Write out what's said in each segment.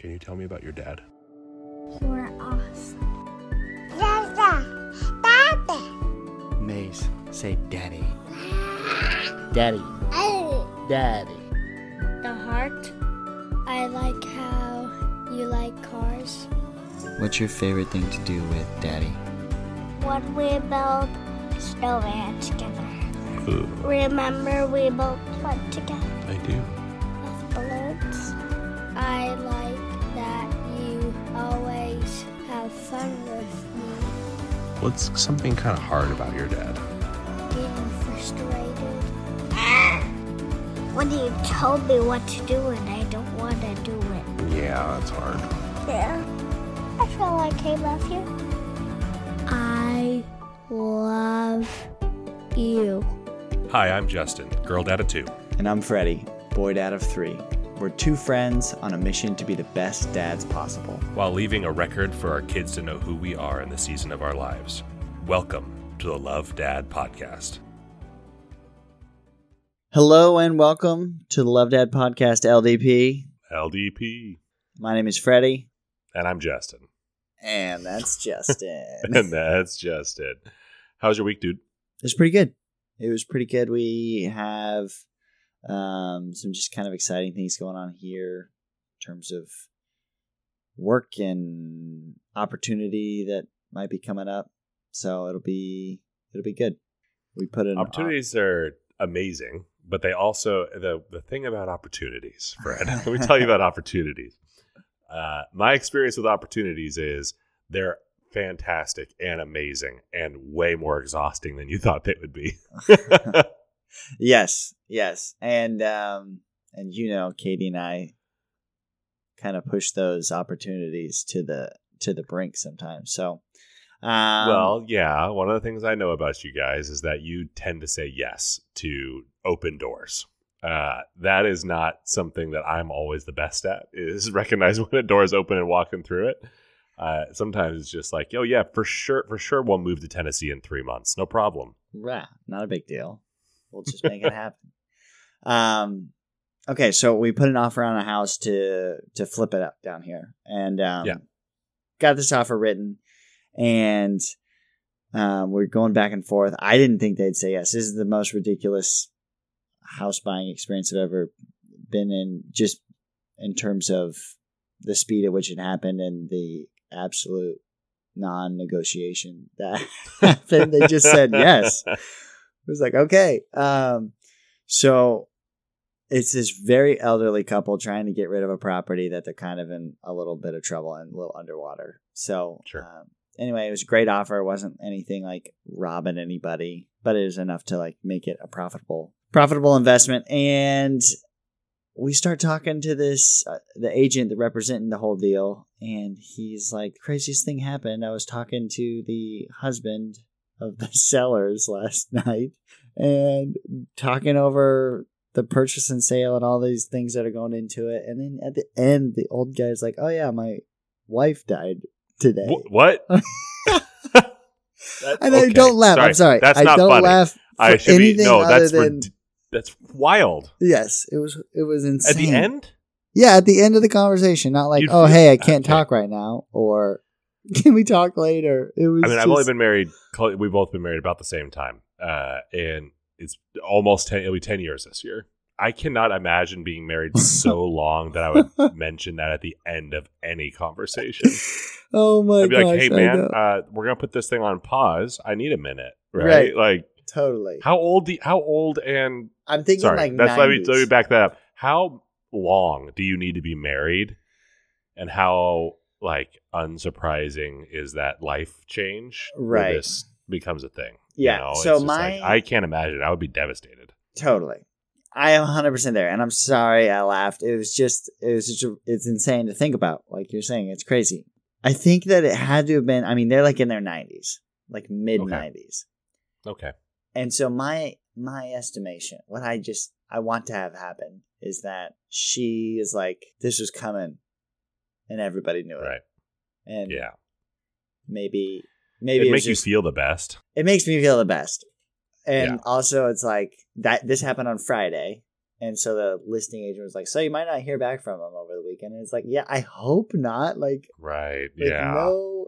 Can you tell me about your dad? You are awesome. Dada. Dada. Maze, say daddy. Daddy. Daddy. The heart. I like how you like cars. What's your favorite thing to do with daddy? When we build snowman together. Ooh, Remember we built one together I do. What's something kind of hard about your dad? Being frustrated. When you told me what to do and I don't want to do it. Yeah, that's hard. Yeah. I feel like I love you. I love you. Hi, I'm Justin, girl dad of two. And I'm Freddie, boy dad of three. We're two friends on a mission to be the best dads possible. while leaving a record for our kids to know who we are in the season of our lives. Welcome to the Love Dad podcast. Hello and welcome to the Love Dad Podcast LDP. LDP. My name is Freddie, And I'm Justin. and that's Justin. and that's Justin. How's your week, dude? It's pretty good. It was pretty good. We have um, some just kind of exciting things going on here in terms of work and opportunity that might be coming up. So it'll be it'll be good. We put in Opportunities are amazing, but they also the the thing about opportunities, Fred. let me tell you about opportunities. Uh, my experience with opportunities is they're fantastic and amazing and way more exhausting than you thought they would be. Yes, yes, and um, and you know, Katie and I kind of push those opportunities to the to the brink sometimes. So, um, well, yeah. One of the things I know about you guys is that you tend to say yes to open doors. Uh, that is not something that I'm always the best at. Is recognize when a door is open and walking through it. Uh, sometimes it's just like, oh yeah, for sure, for sure, we'll move to Tennessee in three months, no problem. Rah, not a big deal. We'll just make it happen. Um, okay, so we put an offer on a house to to flip it up down here, and um, Yeah. got this offer written, and um, we're going back and forth. I didn't think they'd say yes. This is the most ridiculous house buying experience I've ever been in, just in terms of the speed at which it happened and the absolute non-negotiation that happened. They just said yes. It was like, okay. Um, so it's this very elderly couple trying to get rid of a property that they're kind of in a little bit of trouble and a little underwater. So, Sure. um, anyway, it was a great offer. It wasn't anything like robbing anybody, but it was enough to like make it a profitable, profitable investment. And we start talking to this uh, the agent that representing the whole deal and he's like craziest thing happened i was talking to the husband of the sellers last night and talking over the purchase and sale and all these things that are going into it and then at the end the old guy's like oh yeah my wife died today Wh- what? That- and I don't laugh. I'm sorry. That's I not don't funny. laugh I should be no. That's than rid- that's wild. yes. It was it was insane At the end, Yeah, at the end of the conversation, not like, You'd oh, feel- hey, I can't okay. talk right now, or can we talk later? It was. I mean, I've only been married. We've both been married about the same time, uh, and it's almost ten. It'll be ten years this year. I cannot imagine being married so long that I would mention that at the end of any conversation. Oh my I'd be gosh! like, "Hey, man, uh, we're gonna put this thing on pause. I need a minute, right? Right. Like, totally. how old? How old? And I'm thinking sorry, like that's let me let me back that up. How long do you need to be married, and how like unsurprising is that life change? Right. This becomes a thing. Yeah, You know, so it's my- like, I can't imagine. I would be devastated. Totally. I am 100 percent there, and I'm sorry I laughed. It was just, it was just, it's insane to think about. Like you're saying, it's crazy. I think that it had to have been. I mean, they're like in their 90s, like mid 90s. Okay. And so my my estimation, what I just I want to have happen is that she is like this was coming, and everybody knew it. Right. And Yeah. maybe maybe it makes you feel the best. it makes me feel the best. And Yeah. also, it's like that this happened on Friday, And so the listing agent was like, "So you might not hear back from him over the weekend." And it's like, "Yeah, I hope not." Like, Right. like yeah. no,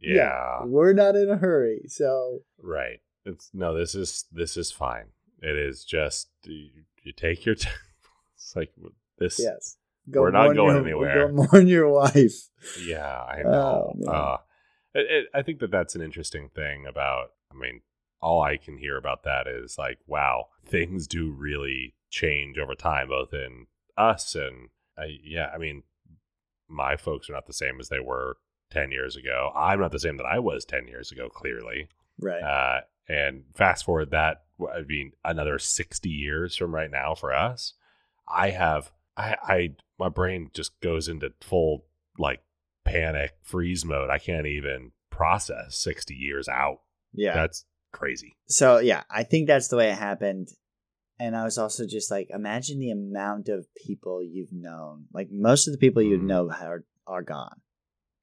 yeah. we're not in a hurry. So Right. It's no. This is this is fine. It is just you, you take your. time. it's like this. yes, We're not going your, anywhere. Go mourn your wife. Yeah, I Oh, know. man. uh, it, it, I think that that's an interesting thing about. I mean, all I can hear about that is like, wow, things do really change over time, both in us and uh, yeah. I mean, my folks are not the same as they were ten years ago. I'm not the same that I was ten years ago. Clearly, Right. uh, and fast forward that, I mean, another 60 years from right now for us, I have, I, I, my brain just goes into full like panic freeze mode. I can't even process 60 years out. yeah. That's crazy. so yeah, I think that's the way it happened. And I was also just like, imagine the amount of people you've known. Like most of the people you Mhm. know are are gone.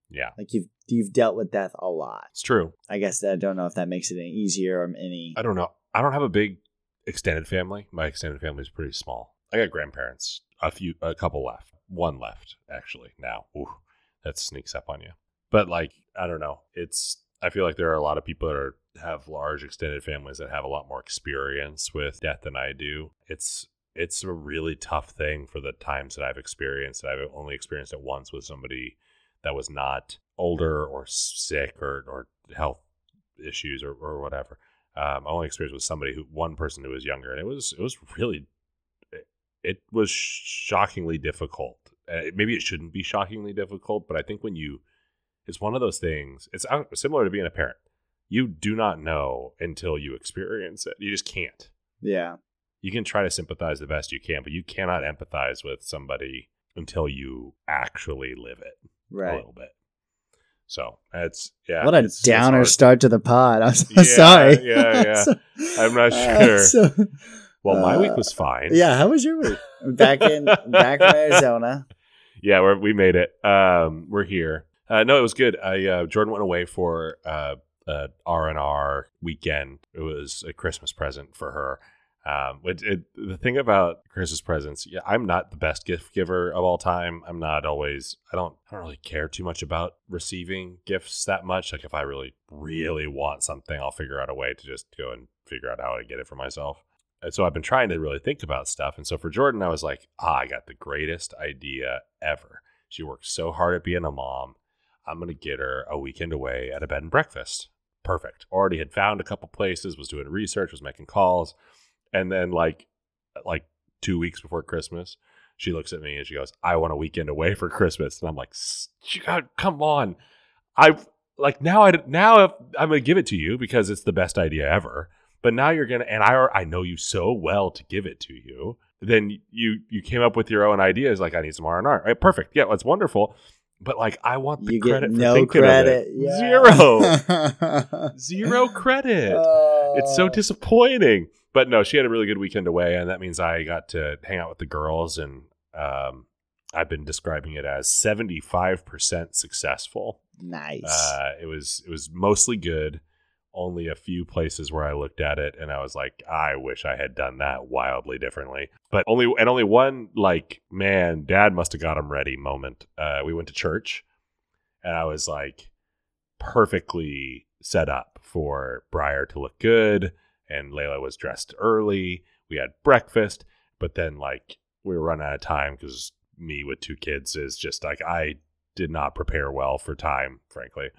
Yeah, Like you've you've dealt with death a lot. it's true. I guess that I don't know if that makes it any easier or any. I don't know. I don't have a big extended family. My extended family is pretty small. I got grandparents, a few, a couple left, one left actually now. Ooh, that sneaks up on you. But like, I don't know. It's. I feel like there are a lot of people that are have large extended families that have a lot more experience with death than I do. It's it's a really tough thing for the times that I've experienced. I've only experienced it once with somebody that was not older or sick or, or health issues or, or whatever. Um, I only experienced with somebody who one person who was younger, and it was it was really it, it was shockingly difficult. Uh, maybe it shouldn't be shockingly difficult, but I think when you it's one of those things. It's uh, similar to being a parent. You do not know until you experience it. You just can't. Yeah. You can try to sympathize the best you can, but you cannot empathize with somebody until you actually live it right. a little bit. So it's yeah. what a it's- it's downer hard. start to the pod. I'm so Yeah, sorry. yeah, yeah. So- I'm not uh, sure. so- Well, my week uh, was fine. yeah. How was your week? Back in back from Arizona. yeah, we're, we made it. Um, we're here. Uh, no, it was good. I uh, Jordan went away for uh, uh, R and R weekend. It was a Christmas present for her. Um, it, it, the thing about Christmas presents, yeah, I'm not the best gift giver of all time. I'm not always. I don't. I don't really care too much about receiving gifts that much. Like if I really, really want something, I'll figure out a way to just go and figure out how to get it for myself. And so I've been trying to really think about stuff. And so for Jordan, I was like, ah, I got the greatest idea ever. She works so hard at being a mom. I'm going to get her a weekend away at a bed and breakfast. Perfect. Already had found a couple places, was doing research, was making calls. And then like like 2 weeks before Christmas, she looks at me and she goes, "I want a weekend away for Christmas." And I'm like, God, "Come on." I like now I now I'm going to give it to you because it's the best idea ever. But now you're going to and I I know you so well to give it to you. Then you you came up with your own ideas like I need some R&R. Right, perfect. Yeah, that's wonderful. But like I want the You credit no credit. Yeah. Zero. Zero credit. It's so Oh. disappointing. But no, she had a really good weekend away, and that means I got to hang out with the girls, and um, I've been describing it as seventy five percent successful. nice. Uh, it was it was mostly good. Only a few places where I looked at it and I was like, I wish I had done that wildly differently. But only and only one like, man, Dad must have got him ready moment. Uh, we went to church, and I was like, perfectly set up for Briar to look good, and Layla was dressed early. We had breakfast, but then like we were running out of time because me with two kids is just like I did not prepare well for time, frankly.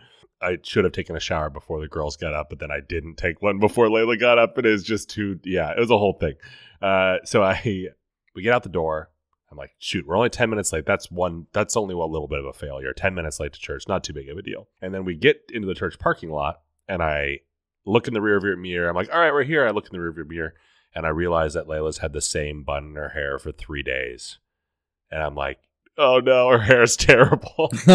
I should have taken a shower before the girls got up, but then I didn't take one before Layla got up. It is just too, yeah, it was a whole thing. Uh, so I, we get out the door. I'm like, shoot, we're only 10 minutes late. That's one, that's only a little bit of a failure. 10 minutes late to church, not too big of a deal. And then we get into the church parking lot and I look in the rear view mirror. I'm like, all right, we're here. I look in the rear view mirror and I realize that Layla's had the same bun in her hair for three days. And I'm like, oh no, her hair's terrible.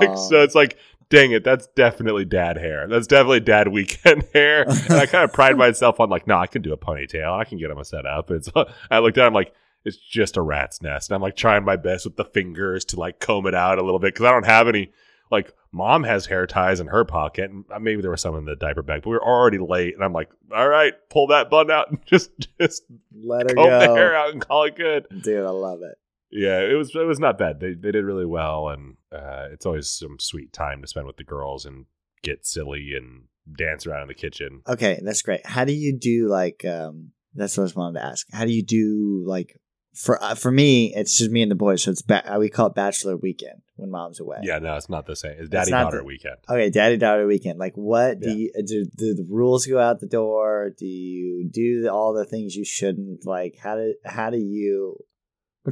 Like, so it's like, dang it, that's definitely dad hair. That's definitely dad weekend hair. And I kind of pride myself on like, no, I can do a ponytail. I can get him a set up. It's I looked at him like, it's just a rat's nest. And I'm like trying my best with the fingers to like comb it out a little bit because I don't have any like Mom has hair ties in her pocket, and uh, maybe there was some in the diaper bag, but we were already late. And I'm like, "All right, pull that bun out and just just Let her comb the hair out and call it good." Dude, I love it. Yeah, it was it was not bad. They they did really well, and uh, it's always some sweet time to spend with the girls and get silly and dance around in the kitchen. Okay, that's great. How do you do like um that's what I was wanted to ask. How do you do like for uh, for me, it's just me and the boys, so it's ba- we call it bachelor weekend when mom's away. Yeah, no, it's not the same. It's daddy daughter the- weekend. Okay, daddy daughter weekend. Like, what do Yeah. you do? Do the rules go out the door? Do you do the, all the things you shouldn't? Like, how do how do you?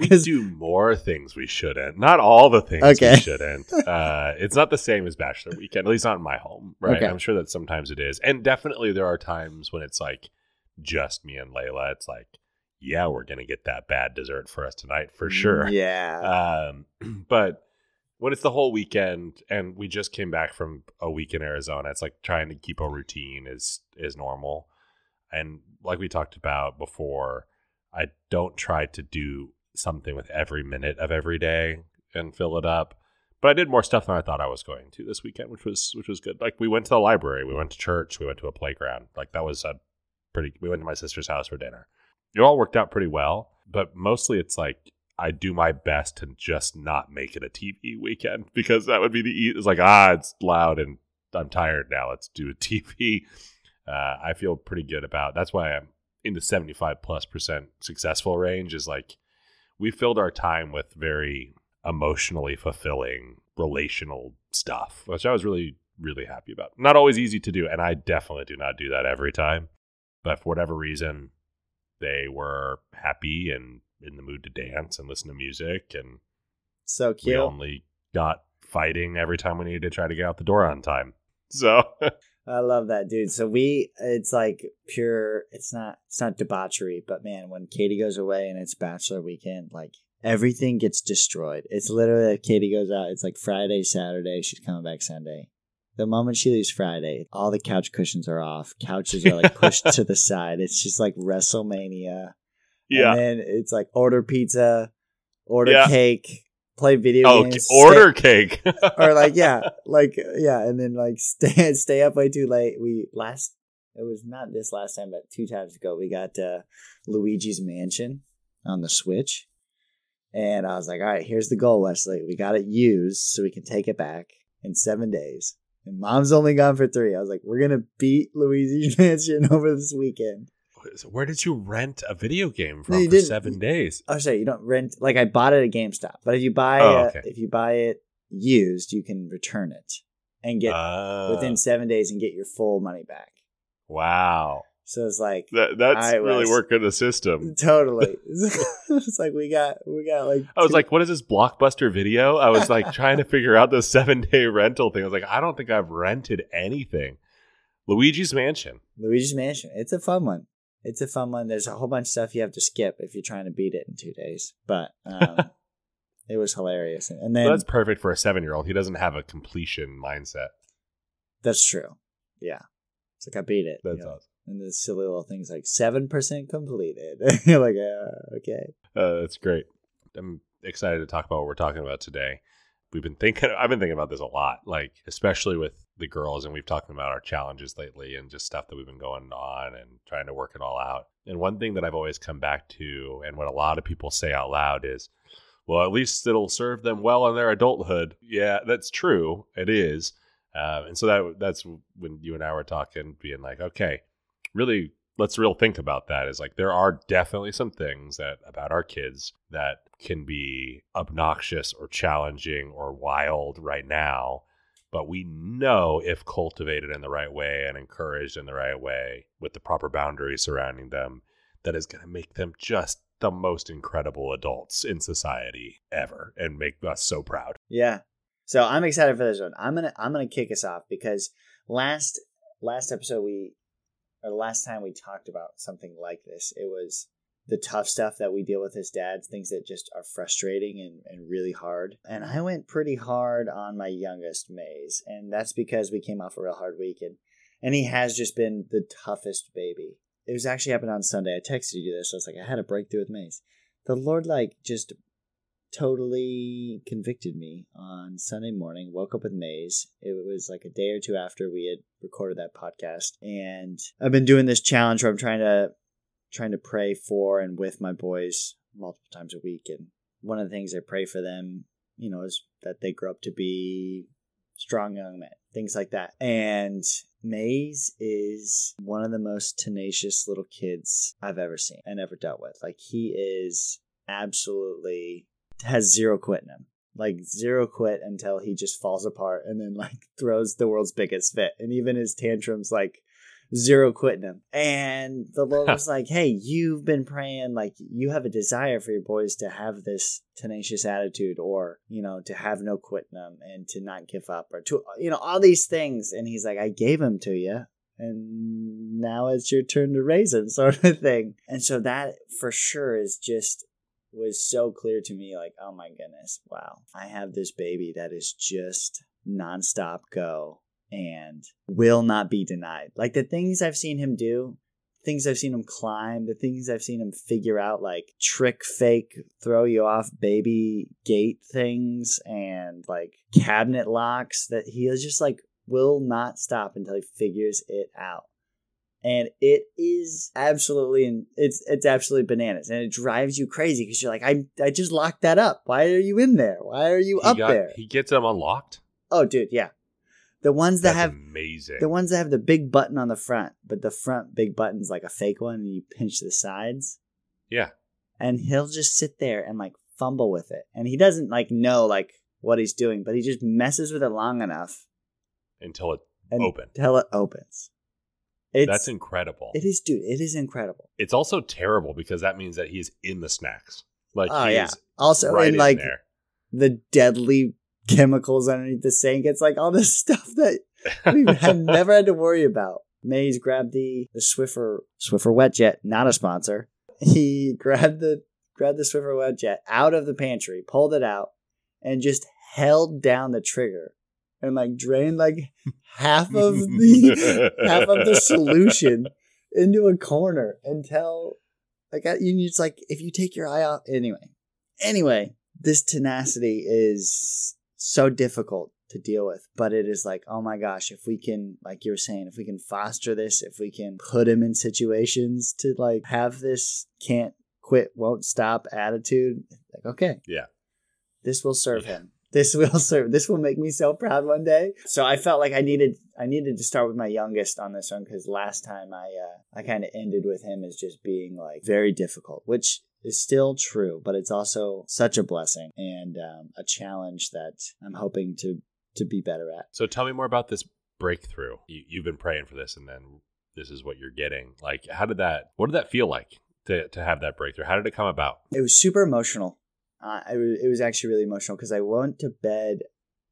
We do more things we shouldn't. Not all the things Okay. we shouldn't. Uh, it's not the same as bachelor weekend. At least not in my home, right? Okay. I'm sure that sometimes it is, and definitely there are times when it's like just me and Layla. It's like, yeah, we're gonna get that bad dessert for us tonight for sure. Yeah, Um, but when it's the whole weekend and we just came back from a week in Arizona, it's like trying to keep a routine is is normal. And like we talked about before, I don't try to do something with every minute of every day and fill it up. But I did more stuff than I thought I was going to this weekend, which was which was good. Like we went to the library, we went to church, we went to a playground. Like that was a pretty. We went to my sister's house for dinner. It all worked out pretty well, but mostly it's like I do my best to just not make it a TV weekend because that would be the it's like ah it's loud and I'm tired now. Let's do a TV. Uh, I feel pretty good about. That's why I'm in the 75 plus percent successful range. Is like we filled our time with very emotionally fulfilling relational stuff, which I was really really happy about. Not always easy to do, and I definitely do not do that every time. But for whatever reason, they were happy and in the mood to dance and listen to music and so cute. we only got fighting every time we needed to try to get out the door on time so I love that, dude. So we, it's like pure. It's not. It's not debauchery, but man, when Katie goes away and it's bachelor weekend, like everything gets destroyed. It's literally like Katie goes out. It's like Friday, Saturday. She's coming back Sunday. The moment she leaves Friday, all the couch cushions are off. Couches are like pushed to the side. It's just like WrestleMania. yeah And then it's like order pizza, order Yeah. cake, play video oh games, order cake or like yeah, like yeah, and then like stay stay up way too late. We last it was not this last time, but two times ago we got uh, Luigi's Mansion on the Switch, and I was like, all right, here's the goal, Wesley. We got it used so we can take it back in seven days. And mom's only gone for three. I was like, we're gonna beat Luigi's Mansion over this weekend. Where did you rent a video game from No, for didn't. seven days Oh, sorry, you don't rent. Like I bought it at GameStop, but if you buy Oh, okay. if you buy it used, you can return it and get Uh, within seven days and get your full money back. wow So it's like that, that's really was- working the system totally. it's like we got we got like I was two- like, what is this blockbuster video? I was like trying to figure out the seven day rental thing. I was like, I don't think I've rented anything. Luigi's Mansion. Luigi's Mansion. It's a fun one. It's a fun one. There's a whole bunch of stuff you have to skip if you're trying to beat it in two days. But um, it was hilarious. And then So that's perfect for a seven year old. He doesn't have a completion mindset. that's true. Yeah. It's like I beat it. That's you know? awesome. And the silly little things like seven percent completed. you're like, uh, okay. Uh, that's great. I'm excited to talk about what we're talking about today. We've been thinking, I've been thinking about this a lot, like, especially with the girls, and we've talked about our challenges lately and just stuff that we've been going on and trying to work it all out. And one thing that I've always come back to, and what a lot of people say out loud is, well, at least it'll serve them well in their adulthood. Yeah, that's true. It is. Um, and so that that's when you and I were talking, being like, okay, really let's real think about that is like there are definitely some things that about our kids that can be obnoxious or challenging or wild right now but we know if cultivated in the right way and encouraged in the right way with the proper boundaries surrounding them that is going to make them just the most incredible adults in society ever and make us so proud Yeah. So I'm excited for this one. I'm gonna I'm gonna kick us off because last last episode we or the last time we talked about something like this, it was the tough stuff that we deal with as dads, things that just are frustrating and, and really hard. And I went pretty hard on my youngest Maze, and that's because we came off a real hard week and and he has just been the toughest baby. It was actually happened on Sunday. I texted you this. I was like, I had a breakthrough with Maze. The Lord like just totally convicted me on Sunday morning. Woke up with Maze. It was like a day or two after we had recorded that podcast, and I've been doing this challenge where I'm trying to trying to pray for and with my boys multiple times a week. And one of the things I pray for them, you know, is that they grow up to be strong young men, things like that. And Maze is one of the most tenacious little kids I've ever seen and ever dealt with. Like he is absolutely has zero quit in him. Like zero quit until he just falls apart and then like throws the world's biggest fit. And even his tantrums like zero quitting him. And the Lord was like, Hey, you've been praying, like, you have a desire for your boys to have this tenacious attitude or, you know, to have no quitting them and to not give up or to, you know, all these things. And he's like, I gave them to you. And now it's your turn to raise them, sort of thing. And so that for sure is just was so clear to me like, oh my goodness, wow. I have this baby that is just nonstop go and will not be denied. Like the things I've seen him do, things I've seen him climb, the things I've seen him figure out, like trick, fake, throw you off baby gate things and like cabinet locks that he is just like will not stop until he figures it out. And it is absolutely and it's it's absolutely bananas, and it drives you crazy because you're like, I I just locked that up. Why are you in there? Why are you He up got- there? He gets them unlocked. Oh, dude, yeah. The ones that That's have amazing. the ones that have the big button on the front, but the front big button's like a fake one, and you pinch the sides, yeah. and he'll just sit there and like fumble with it, and he doesn't like know like what he's doing, but he just messes with it long enough Until it Open. till it opens. It's that's incredible. it is, dude. It is incredible. it's also terrible because that means that he's in the snacks. Like Oh, yeah. Also, right in like there. the deadly chemicals underneath the sink, it's like all this stuff that we have never had to worry about. Maze grabbed the, the Swiffer Swiffer Wet Jet, not a sponsor. He grabbed the grabbed the Swiffer Wet Jet out of the pantry, pulled it out, and just held down the trigger and like drain like half of the half of the solution into a corner until like I, you it's like if you take your eye off anyway. Anyway, this tenacity is so difficult to deal with, but it is like, oh my gosh, if we can, like you were saying, if we can foster this, if we can put him in situations to like have this can't quit, won't stop attitude, like, okay. Yeah. This will serve Yeah. him. This will serve. This will make me so proud one day. So I felt like I needed, I needed to start with my youngest on this one because last time I, uh, I kind of ended with him as just being like very difficult, which is still true, but it's also such a blessing and um, a challenge that I'm hoping to to be better at. So tell me more about this breakthrough. You, you've been praying for this, and then this is what you're getting. Like, how did that? What did that feel like to to have that breakthrough? How did it come about? It was super emotional. Uh, it, was, it was actually really emotional because I went to bed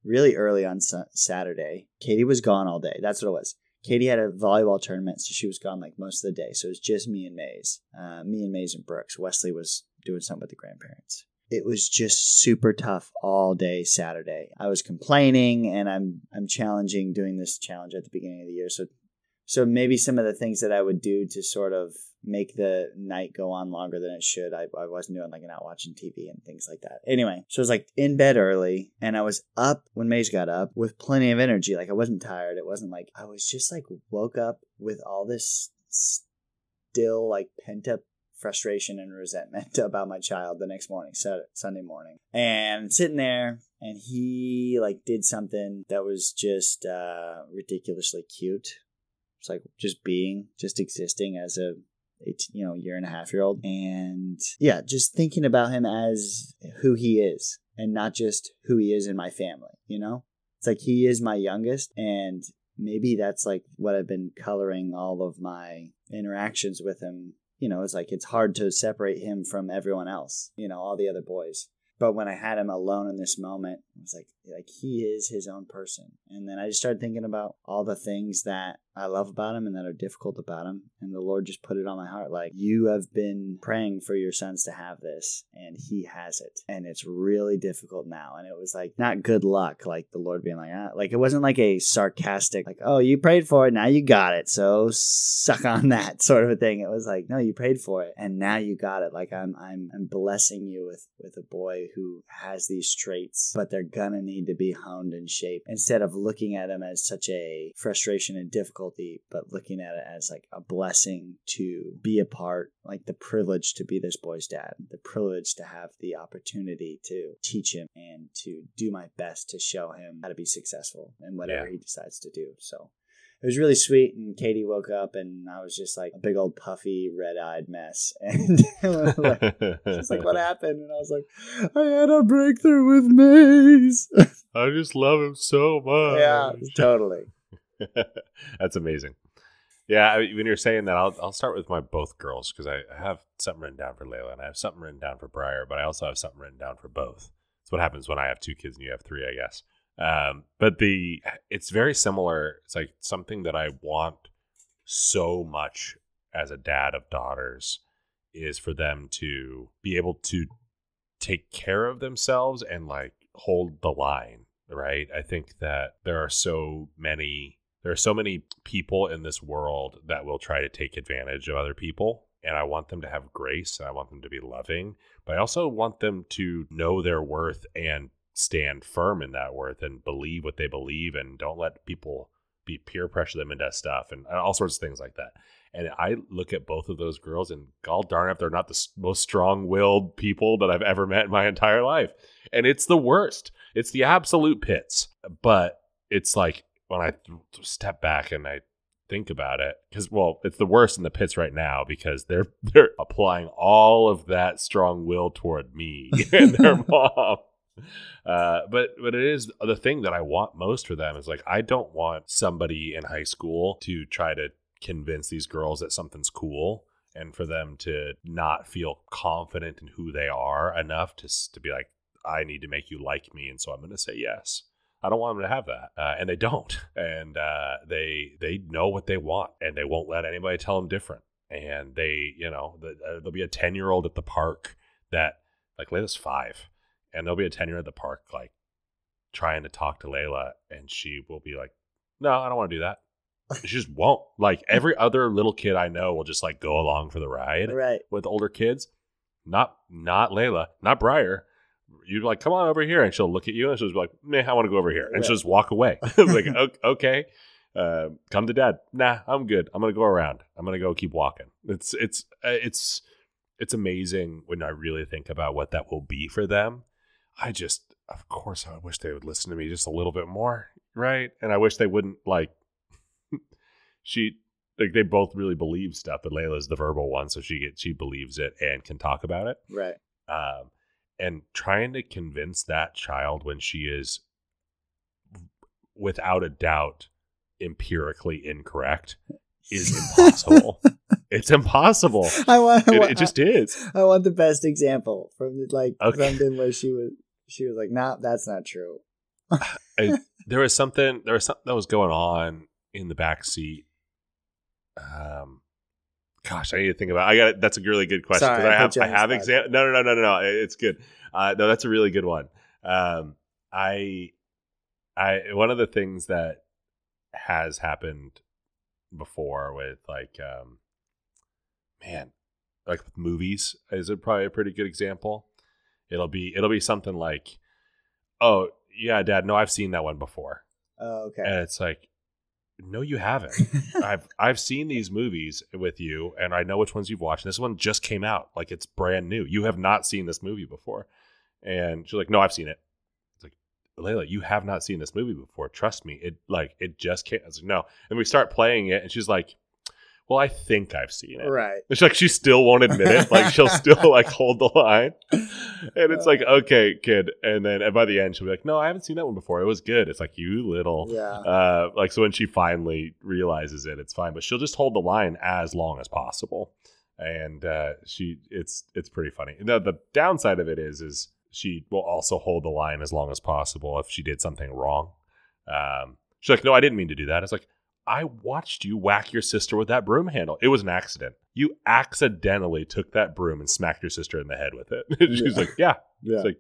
really early on sa- Saturday. Katie was gone all day. That's what it was. Katie had a volleyball tournament, so she was gone like most of the day. So it was just me and Maze, uh, me and Maze and Brooks. Wesley was doing something with the grandparents. It was just super tough all day Saturday. I was complaining, and I'm I'm challenging doing this challenge at the beginning of the year. So so maybe some of the things that I would do to sort of make the night go on longer than it should, I, I wasn't doing like not watching TV and things like that. Anyway, so I was like in bed early and I was up when Maze got up with plenty of energy. Like I wasn't tired. It wasn't like I was just like woke up with all this still like pent up frustration and resentment about my child the next morning, Sat- Sunday morning. And sitting there and he like did something that was just uh, ridiculously cute. It's like just being, just existing as a, 18, you know, year and a half year old, and yeah, just thinking about him as who he is, and not just who he is in my family. You know, it's like he is my youngest, and maybe that's like what I've been coloring all of my interactions with him. You know, it's like it's hard to separate him from everyone else. You know, all the other boys. But when I had him alone in this moment, I was like, like he is his own person. And then I just started thinking about all the things that I love about him and that are difficult about him. And the Lord just put it on my heart like, you have been praying for your sons to have this, and he has it. And it's really difficult now. And it was like, not good luck, like the Lord being like, ah. like it wasn't like a sarcastic, like, oh, you prayed for it, now you got it. So suck on that sort of a thing. It was like, no, you prayed for it, and now you got it. Like I'm, I'm, I'm blessing you with with a boy who has these traits, but they're gonna need to be honed and shaped instead of looking at him as such a frustration and difficulty, but looking at it as like a blessing to be a part, like the privilege to be this boy's dad, the privilege to have the opportunity to teach him and to do my best to show him how to be successful in whatever Yeah. he decides to do. So it was really sweet. And Katie woke up, and I was just like a big old puffy, red eyed mess. And like, she's like, "What happened?" And I was like, "I had a breakthrough with Maze." I just love him so much. yeah, totally. That's amazing. Yeah, I when you're saying that, I'll I'll start with my both girls because I, I have something written down for Layla and I have something written down for Briar, but I also have something written down for both. It's what happens when I have two kids and you have three, I guess. Um, but the it's very similar. It's like something that I want so much as a dad of daughters is for them to be able to take care of themselves and like hold the line right i think that there are so many there are so many people in this world that will try to take advantage of other people and i want them to have grace and i want them to be loving but i also want them to know their worth and stand firm in that worth and believe what they believe and don't let people be peer pressure them into stuff and all sorts of things like that and I look at both of those girls, and god darn if they're not the most strong willed people that I've ever met in my entire life. And it's the worst. It's the absolute pits. But it's like when I th- step back and I think about it, because well, it's the worst in the pits right now because they're they're applying all of that strong will toward me and their mom. Uh, but but it is the thing that I want most for them is like I don't want somebody in high school to try to convince these girls that something's cool and for them to not feel confident in who they are enough to to be like I need to make you like me and so I'm going to say yes. I don't want them to have that, uh, and they don't, and uh, they they know what they want, and they won't let anybody tell them different. And they, you know, the, uh, there'll be a ten year old at the park that like Layla's five, and there'll be a ten year old at the park like trying to talk to Layla, and she will be like, "No, I don't want to do that." She just won't. Like every other little kid I know will just like go along for the ride Right. with older kids. Not not Layla, not Briar. You're like, come on over here, and she'll look at you and she'll be like, "Meh, I want to go over here," and she'll just walk away. like, okay, uh, come to dad. Nah, I'm good. I'm gonna go around. I'm gonna go keep walking. It's it's uh, it's it's amazing when I really think about what that will be for them. I just, of course, I wish they would listen to me just a little bit more, right? And I wish they wouldn't like. she like they both really believe stuff, but Layla's the verbal one, so she gets she believes it and can talk about it. Right. Um, and trying to convince that child when she is, without a doubt, empirically incorrect is impossible. it's impossible. I want. I It, want, it just is. I want the best example from like Okay. something where she was. She was like, "Nah, that's not true." there was something there was something that was going on in the back seat. Um, gosh, I need to think about. I got that's a really good question because I I have I have exam. No, no, no, no, no, no. It's good. Uh, no, that's a really good one. Um, I, I one of the things that has happened before with like, um, man, like with movies is it probably a pretty good example. It'll be it'll be something like, oh yeah, Dad, no, I've seen that one before. Oh, okay. And it's like, no, you haven't. I've I've seen these movies with you, and I know which ones you've watched. And this one just came out, like it's brand new. You have not seen this movie before. And she's like, no, I've seen it. It's like, Layla, you have not seen this movie before. Trust me. It like it just came. I was like, no. And we start playing it, and she's like, well, I think I've seen it. right. It's like she still won't admit it. Like she'll still like hold the line. And it's like, okay, kid. And then and by the end, she'll be like, no, I haven't seen that one before. It was good. It's like, you little. Yeah. Uh, like so when she finally realizes it, it's fine. But she'll just hold the line as long as possible. And uh, she, it's it's pretty funny. The the downside of it is, is she will also hold the line as long as possible if she did something wrong. Um, she's like, no, I didn't mean to do that. It's like, I watched you whack your sister with that broom handle. It was an accident. You accidentally took that broom and smacked your sister in the head with it. She's Yeah. like, yeah. Yeah. It's like,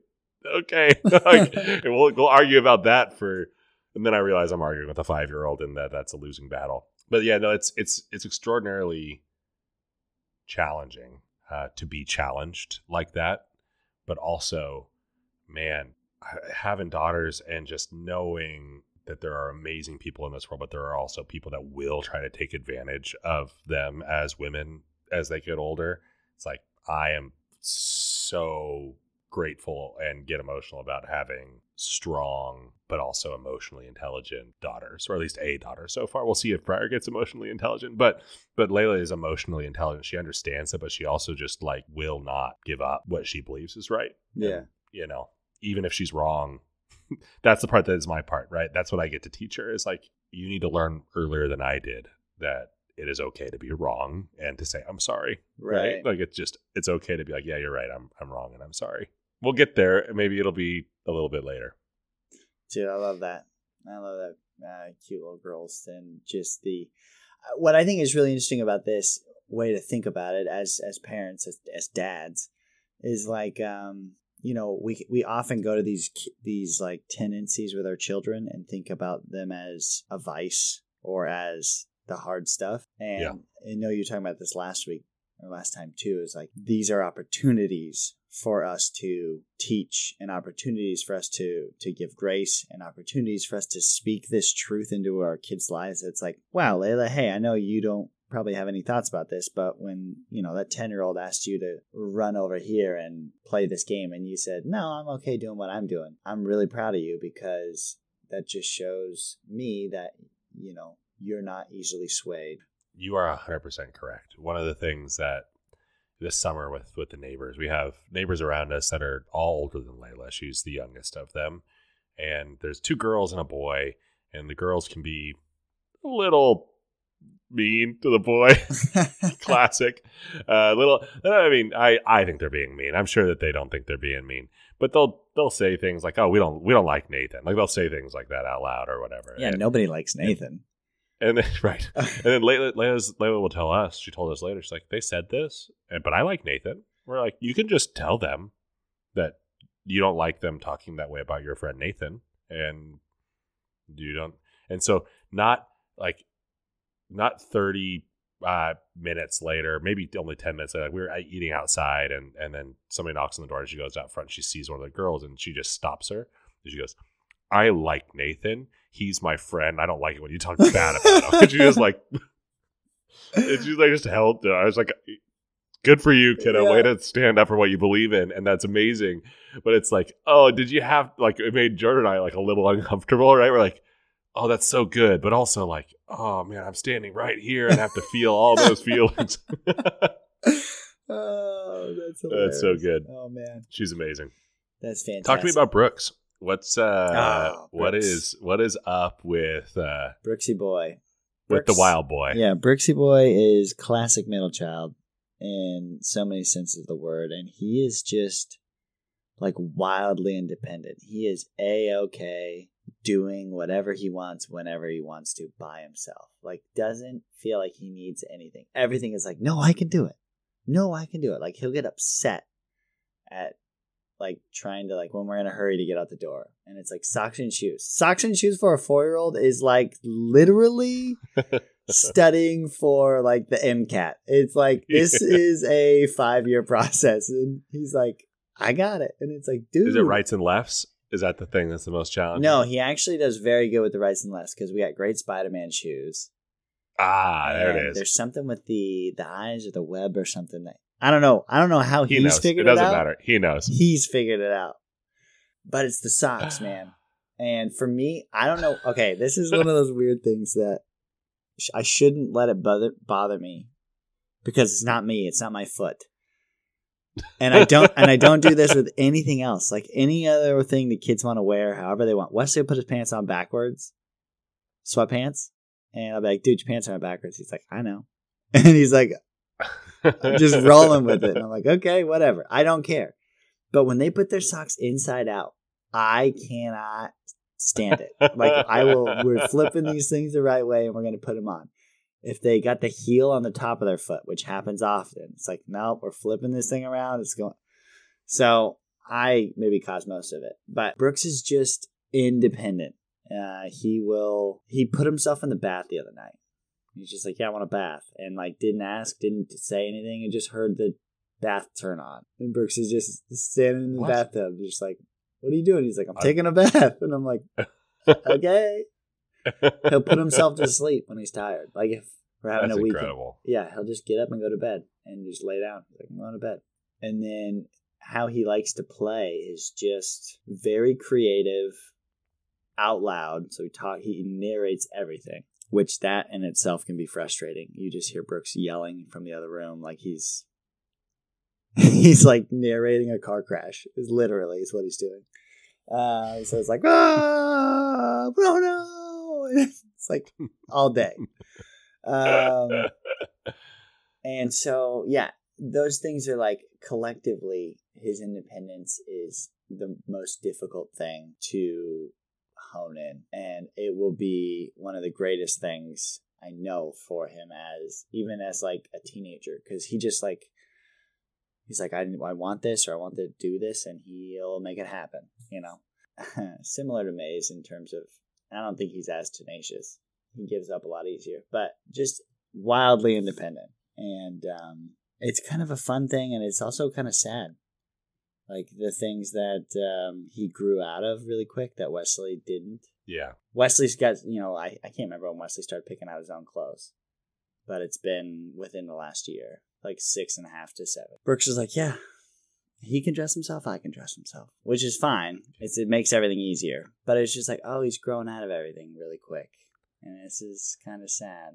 okay. like, we'll, we'll argue about that for, and then I realize I'm arguing with a five year old and that that's a losing battle. But yeah, no, it's it's it's extraordinarily challenging uh, to be challenged like that, but also, man, having daughters and just knowing that there are amazing people in this world, but there are also people that will try to take advantage of them as women as they get older. It's like I am so grateful and get emotional about having strong but also emotionally intelligent daughters, or at least a daughter so far. We'll see if Briar gets emotionally intelligent, but but Layla is emotionally intelligent. She understands it, but she also just like will not give up what she believes is right. Yeah. And, you know, even if she's wrong, that's the part that is my part, right? That's what I get to teach her is like you need to learn earlier than I did that it is okay to be wrong and to say I'm sorry Right. Like it's just it's okay to be like, yeah, you're right. I'm I'm wrong and I'm sorry. We'll get there. Maybe it'll be a little bit later. Dude, I love that. I love that uh, cute little girls and just the. uh, What I think is really interesting about this way to think about it as as parents as as dads is like um you know we we often go to these these like tendencies with our children and think about them as a vice or as the hard stuff and Yeah. I know you were talking about this last week or last time too is like these are opportunities for us to teach and opportunities for us to to give grace and opportunities for us to speak this truth into our kids lives it's like wow layla hey i know you don't probably have any thoughts about this but when you know that 10 year old asked you to run over here and play this game and you said no i'm okay doing what i'm doing i'm really proud of you because that just shows me that you know you're not easily swayed You are 100% correct. One of the things that this summer with with the neighbors, we have neighbors around us that are all older than Layla. She's the youngest of them. And there's two girls and a boy, and the girls can be a little mean to the boy. Classic. Uh, little I mean, I I think they're being mean. I'm sure that they don't think they're being mean. But they'll they'll say things like, "Oh, we don't we don't like Nathan." Like they'll say things like that out loud or whatever. yeah And- nobody likes nathan and then right, and then Layla, Layla's, Layla will tell us. She told us later. She's like, they said this, and, but I like Nathan. We're like, you can just tell them that you don't like them talking that way about your friend Nathan, and you don't. And so, not like, not thirty uh, minutes later, maybe only ten minutes later. Like we were eating outside, and and then somebody knocks on the door, and she goes out front. She sees one of the girls, and she just stops her. And she goes, I like Nathan. He's my friend. I don't like it when you talk bad about him. and she just like, and she's like, just held. I was like, good for you, kiddo. Yeah. Way to stand up for what you believe in, and that's amazing. But it's like, oh, did you have like it made Jordan and I like a little uncomfortable, right? We're like, oh, that's so good, but also like, oh man, I'm standing right here and have to feel all those feelings. oh that's That's so good. oh man she's amazing. that's fantastic Talk to me about Brooks. What's uh, Oh, what Brooks. is what is up with uh brooksy boy with the wild boy? Yeah, Brooksy Boy is classic middle child in so many senses of the word, and he is just like wildly independent. He is a okay doing whatever he wants whenever he wants to by himself. Like doesn't feel like he needs anything. Everything is like, no, I can do it. No, I can do it. Like he'll get upset at like trying to like when we're in a hurry to get out the door and it's like socks and shoes socks and shoes for a four-year-old is like literally studying for like the MCAT. It's like this Yeah. is a five year process, and he's like, "I got it," and it's like, dude, Is it rights and lefts? Is that the thing that's the most challenging? No, he actually does very good with the rights and lefts because we got great Spider Man shoes. Ah, there it is. There's something with the the eyes or the web or something that I don't know. I don't know how He he's knows. It figured it, doesn't out. matter. He knows. He's figured it out. But it's the socks, man. And for me, I don't know. Okay, this is one of those weird things that sh- I shouldn't let it bother bother me because it's not me. It's not my foot. And I don't and I don't do this with anything else. Like any other thing the kids want to wear, however they want. Wesley put his pants on backwards, sweatpants, and I'll be like, "Dude, your pants are on backwards." He's like, "I know," and he's like, I'm just rolling with it. And I'm like, okay, whatever. I don't care. But when they put their socks inside out, I cannot stand it. Like I will. We're flipping these things the right way, and we're gonna put them on. If they got the heel on the top of their foot, which happens often, it's like nope, we're flipping this thing around. It's going. So I maybe caused most of it, but Brooks is just independent. Uh, he will. He put himself in the bath the other night. He's just like, yeah, I want a bath, and like didn't ask, didn't say anything, and just heard the bath turn on. And Brooks is just standing in the What? bathtub, just like, what are you doing? He's like, I'm taking a bath, and I'm like, okay. He'll put himself to sleep when he's tired. Like if we're having That's a weekend, incredible. yeah, he'll just get up and go to bed and just lay down. He's like, I'm going to bed. And then how he likes to play is just very creative, out loud. So he talk, he narrates everything, which that in itself can be frustrating. You just hear Brooks yelling from the other room, like he's he's like narrating a car crash. Is literally is what he's doing. Uh, so it's like, ah, Bruno. It's like all day. Um, and so, yeah, those things are like collectively, his independence is the most difficult thing to hone in. And it will be one of the greatest things I know for him as even as like a teenager because he just like, he's like, I, I want this or I want to do this, and he'll make it happen, you know? Similar to Maze in terms of, I don't think he's as tenacious. He gives up a lot easier, but just wildly independent and um, it's kind of a fun thing and it's also kind of sad like the things that um, he grew out of really quick that wesley didn't Yeah. wesley's got you know I, I can't remember when wesley started picking out his own clothes but it's been within the last year like six and a half to seven brooks is like yeah he can dress himself i can dress himself which is fine it's, it makes everything easier but it's just like oh he's grown out of everything really quick and this is kind of sad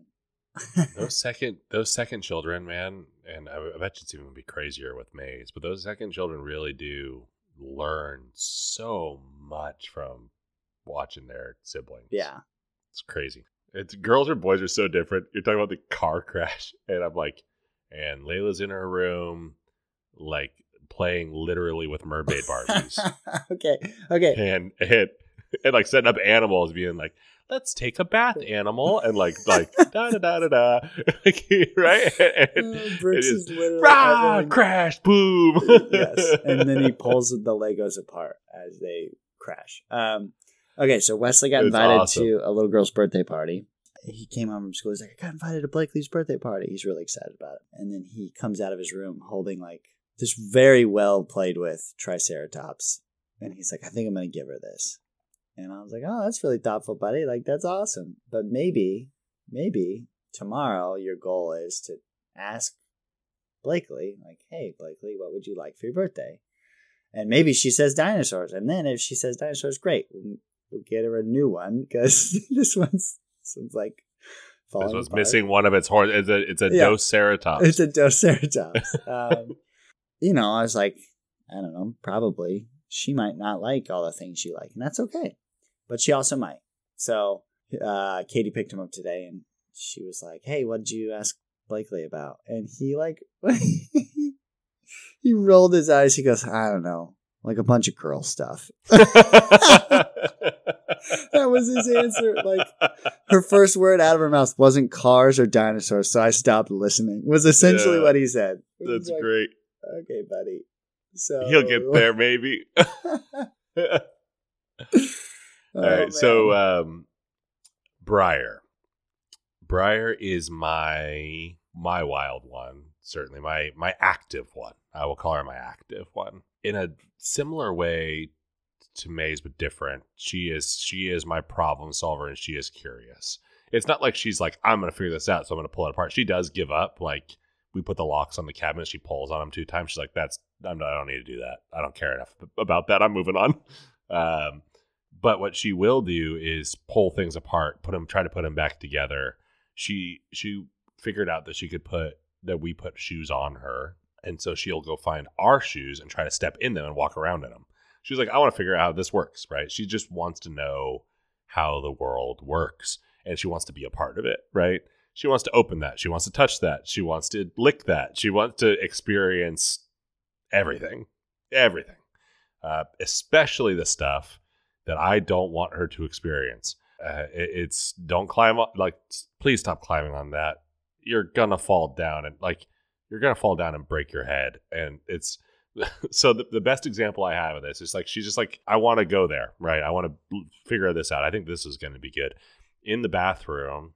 those second those second children, man, and I, I bet it's even gonna be crazier with Maze, but those second children really do learn so much from watching their siblings. yeah It's crazy. It's girls or boys are so different. You're talking about the car crash, and I'm like, and Layla's in her room, like playing literally with mermaid Barbies, okay, okay. and and and like setting up animals, being like, let's take a bath, animal, and like like da da da da da, like, right? And, Uh, Brooks is literally rah, everyone- crash, boom. yes, and then he pulls the Legos apart as they crash. Um, okay, so Wesley got invited awesome. to a little girl's birthday party. He came home from school. He's like, I got invited to Blakely's birthday party. He's really excited about it. And then he comes out of his room holding like this very well played with Triceratops. And he's like, I think I'm going to give her this. And I was like, oh, that's really thoughtful, buddy. Like, that's awesome. But maybe, maybe tomorrow your goal is to ask Blakely, like, hey, Blakely, what would you like for your birthday? And maybe she says dinosaurs. And then if she says dinosaurs, great. We'll, we'll get her a new one because this one's, this one's like falling This was apart. missing one of its horns. It's a it's a Yeah. Doceratops. It's a Doceratops. um, you know, I was like, I don't know, probably she might not like all the things you like, and that's okay. But she also might. So uh, Katie picked him up today, and she was like, "Hey, what did you ask Blakely about?" And he like he rolled his eyes. He goes, "I don't know." Like a bunch of girl stuff. That was his answer. Like her first word out of her mouth wasn't cars or dinosaurs, so I stopped listening. Was essentially Yeah. what he said. That's like, great. Okay, buddy. So He'll get there, maybe. Oh, All right. So, um, Briar. Briar is my my wild one. Certainly my my active one. I will call her my active one. In a similar way to Maze, but different. She is she is my problem solver, and she is curious. It's not like she's like I'm gonna figure this out, so I'm gonna pull it apart. She does give up. Like we put the locks on the cabinet, she pulls on them two times. She's like, "That's not, I don't need to do that. I don't care enough about that. I'm moving on." Um, but what she will do is pull things apart, put them, try to put them back together. She she figured out that she could put that we put shoes on her, and so she'll go find our shoes and try to step in them and walk around in them. She's like, I want to figure out how this works, right? She just wants to know how the world works, and she wants to be a part of it, right? She wants to open that. She wants to touch that. She wants to lick that. She wants to experience everything, everything, uh, especially the stuff that I don't want her to experience. Uh, it, it's don't climb up. Like, please stop climbing on that. You're gonna fall down and like you're gonna fall down and break your head. And it's so the, the best example I have of this is like she's just like I want to go there, right? I want to figure this out. I think this is going to be good. In the bathroom,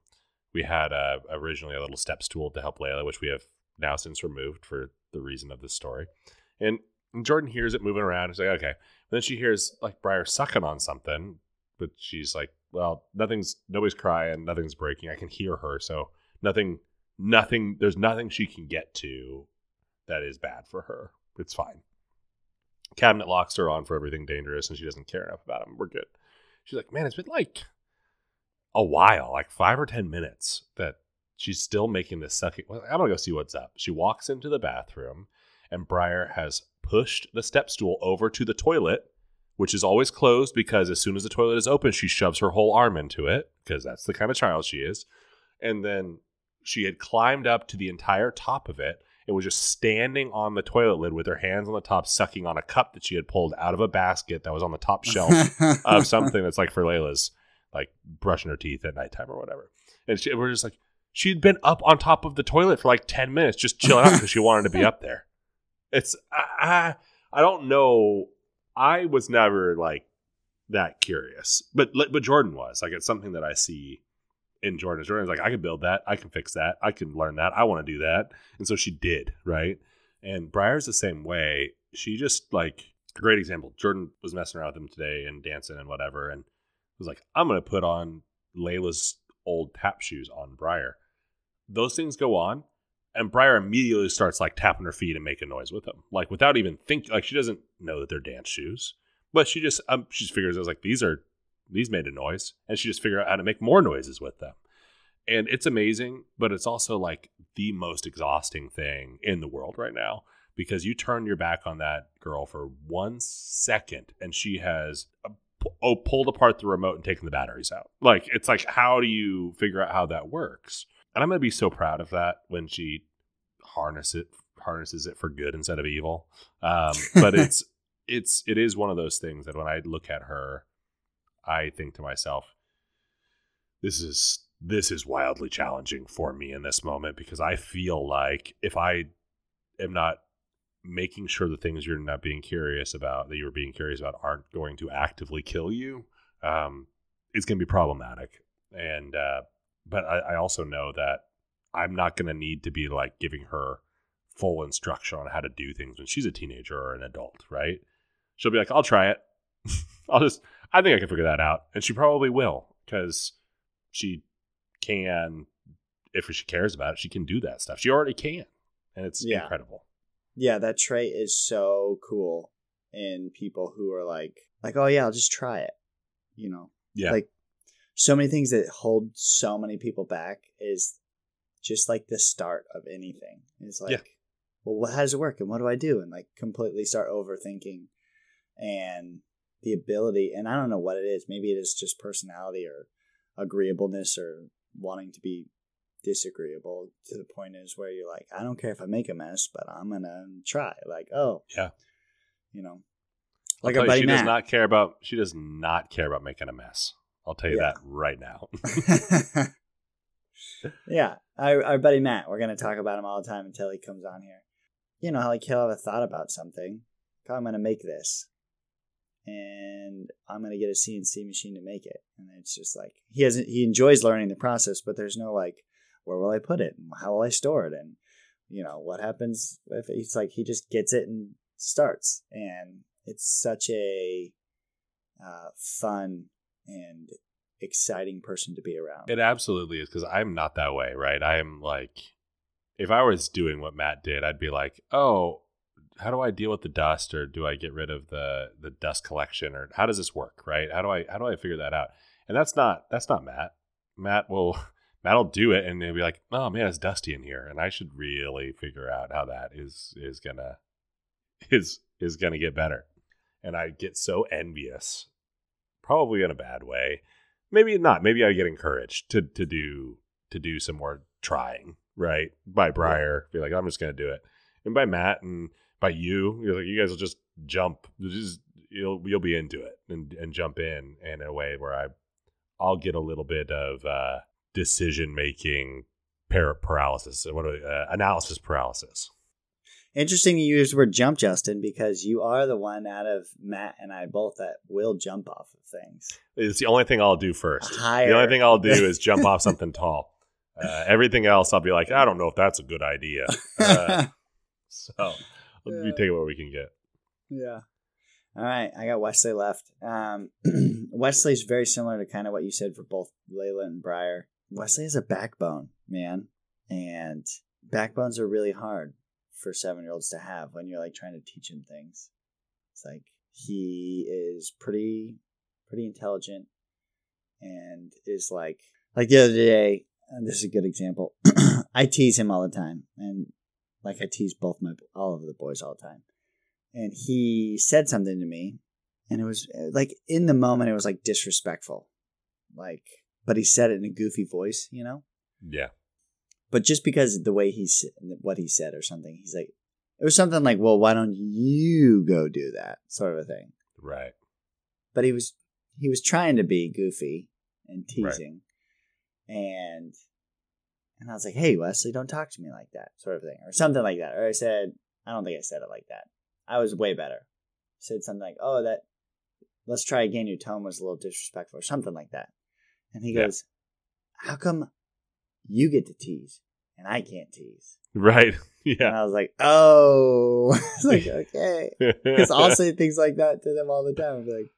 we had uh, originally a little step stool to help Layla, which we have now since removed for the reason of this story. And, and Jordan hears it moving around. She's like, okay. And then she hears like Briar sucking on something, but she's like, well, nothing's nobody's crying, nothing's breaking. I can hear her, so nothing, nothing. There's nothing she can get to that is bad for her. It's fine. Cabinet locks are on for everything dangerous, and she doesn't care enough about them. We're good. She's like, man, it's been like a while, like five or ten minutes, that she's still making this sucking. Well, I'm gonna go see what's up. She walks into the bathroom, and Briar has pushed the step stool over to the toilet, which is always closed because as soon as the toilet is open, she shoves her whole arm into it because that's the kind of child she is. And then she had climbed up to the entire top of it and was just standing on the toilet lid with her hands on the top, sucking on a cup that she had pulled out of a basket that was on the top shelf of something that's like for Layla's, like brushing her teeth at nighttime or whatever. And she, we're just like, she'd been up on top of the toilet for like 10 minutes just chilling out because she wanted to be up there. It's, I, I don't know. I was never like that curious, but, but Jordan was. Like, it's something that I see in Jordan. Jordan's like, I can build that. I can fix that. I can learn that. I want to do that. And so she did, right? And Briar's the same way. She just like a great example. Jordan was messing around with him today and dancing and whatever, and was like, I'm gonna put on Layla's old tap shoes on Briar. Those things go on, and Briar immediately starts like tapping her feet and making noise with them, like without even thinking. Like she doesn't know that they're dance shoes, but she just um, she just figures out like these are these made a noise and she just figured out how to make more noises with them and it's amazing but it's also like the most exhausting thing in the world right now because you turn your back on that girl for one second and she has oh, pulled apart the remote and taken the batteries out. Like it's like how do you figure out how that works? And i'm going to be so proud of that when she harness it harnesses it for good instead of evil. Um, but it's it's it is one of those things that when i look at her I think to myself, this is this is wildly challenging for me in this moment because I feel like if I am not making sure the things you're not being curious about that you're being curious about aren't going to actively kill you, um, it's going to be problematic. And uh, but I, I also know that I'm not going to need to be like giving her full instruction on how to do things when she's a teenager or an adult, right? She'll be like, "I'll try it. I'll just I think I can figure that out, and she probably will because she can, if she cares about it, she can do that stuff. She already can, and it's yeah. incredible. Yeah, that trait is so cool in people who are like, like, oh yeah, I'll just try it. You know, yeah, like so many things that hold so many people back is just like the start of anything. It's like, yeah. well, how does it work, and what do I do, and like completely start overthinking, and the ability, and I don't know what it is. Maybe it is just personality or agreeableness or wanting to be disagreeable to the point is where you're like, I don't care if I make a mess, but I'm gonna try. Like, oh, yeah, you know, like a buddy she Matt. does not care about. She does not care about making a mess. I'll tell you yeah. that right now. yeah, our, our buddy Matt. We're gonna talk about him all the time until he comes on here. You know, like he'll have a thought about something. I'm gonna make this and I'm gonna get a CNC machine to make it. And it's just like he hasn't he enjoys learning the process, but there's no like where will I put it? And how will I store it? And you know what happens if it's like he just gets it and starts, and it's such a uh, fun and exciting person to be around. It absolutely is because I'm not that way, right? I'm like, if I was doing what Matt did, I'd be like, oh, how do I deal with the dust or do I get rid of the the dust collection or how does this work, right? How do I how do I figure that out? And that's not that's not Matt. Matt will Matt'll do it and they'll be like, "Oh man, it's dusty in here." And I should really figure out how that is is to is is to get better. And I get so envious. Probably in a bad way. Maybe not. Maybe I get encouraged to to do to do some more trying, right? By Briar, be like, "I'm just to do it." And by Matt and by you. You're like, you guys will just jump. Just you'll you'll be into it and and jump in in a way where I I'll get a little bit of uh, decision making paralysis, what do we, uh, analysis paralysis. Interesting you use the word jump, Justin, because you are the one out of Matt and I both that will jump off of things. It's the only thing I'll do first. Higher. The only thing I'll do is jump off something tall. Uh, everything else, I'll be like, I don't know if that's a good idea. Uh, so we take it what we can get. Yeah. All right, I got Wesley left. Um, Wesley's very similar to kind of what you said for both Layla and Briar. Wesley has a backbone, man, and backbones are really hard for seven year olds to have when you're like trying to teach him things. It's like he is pretty pretty intelligent and is like like the other day, this is a good example. I tease him all the time and like I tease both my all of the boys all the time. And he said something to me and it was like in the moment it was like disrespectful. Like but he said it in a goofy voice, you know? Yeah. but just because of the way he said what he said or something, he's like, it was something like, "Well, why don't you go do that?" sort of a thing. Right. But he was he was trying to be goofy and Right. teasing, and and I was like, "Hey, Wesley, don't talk to me like that," sort of thing, or something like that. Or I said, I don't think I said it like that. I was way better. said something like, "Oh, that let's try again. Your tone was a little disrespectful," or something like that. And he Yeah. goes, "How come you get to tease and I can't tease?" Right. And Yeah. I was like, "Oh, like okay." Because I'll say things like that to them all the time. I'll be like,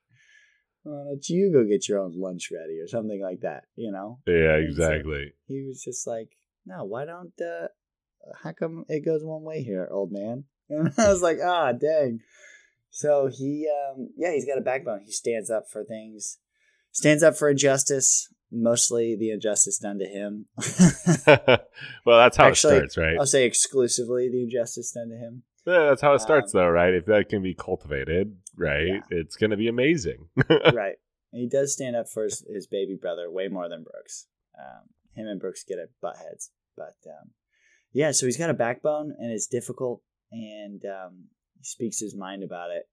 "Why don't you go get your own lunch ready or something like that?" You know. yeah, And so exactly. he was just like, "No, why don't? uh How come it goes one way here, old man?" And I was like, "Ah, dang." So he, um yeah, he's got a backbone. He stands up for things, stands up for injustice. Mostly the injustice done to him. well, that's how Actually, it starts, right? I'll say exclusively the injustice done to him. Yeah, that's how it starts, Um, though, right? If that can be cultivated, right, Yeah. it's going to be amazing. right. And he does stand up for his, his baby brother way more than Brooks. Um, him and Brooks get at butt heads. But um, yeah, so he's got a backbone and it's difficult and um, he speaks his mind about it,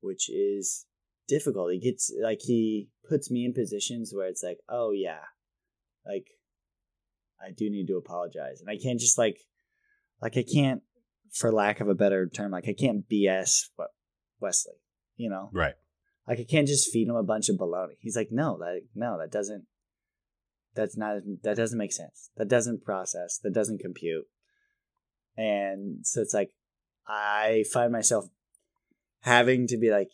which is difficult. He gets like he puts me in positions where it's like, oh yeah, like I do need to apologize. And I can't just like like I can't for lack of a better term, like I can't BS what Wesley, you know? right. Like I can't just feed him a bunch of baloney. He's like, no, that no, that doesn't. That's not. That doesn't make sense. That doesn't process. That doesn't compute. And so it's like, I find myself having to be like,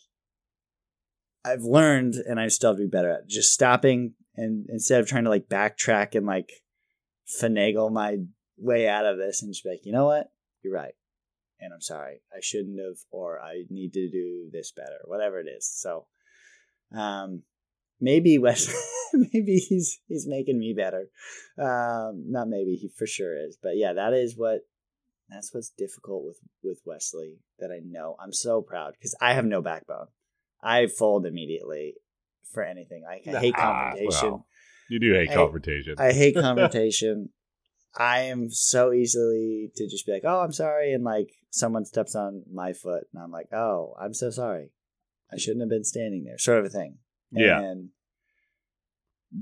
I've learned, and I still have to be better at just stopping and instead of trying to like backtrack and like finagle my way out of this, and just be like, you know what, you're right and I'm sorry. I shouldn't have, or I need to do this better, whatever it is. So, um, maybe Wes, maybe he's he's making me better. Um, not maybe he for sure is, but yeah, that is what that's what's difficult with with Wesley. That I know. I'm so proud because I have no backbone. I fold immediately for anything. I, I hate Ah, confrontation. well, You do hate I- confrontation. I hate confrontation. I am so easily to just be like, "Oh, I'm sorry," and like someone steps on my foot, and I'm like, "Oh, I'm so sorry. I shouldn't have been standing there," sort of a thing. Yeah. And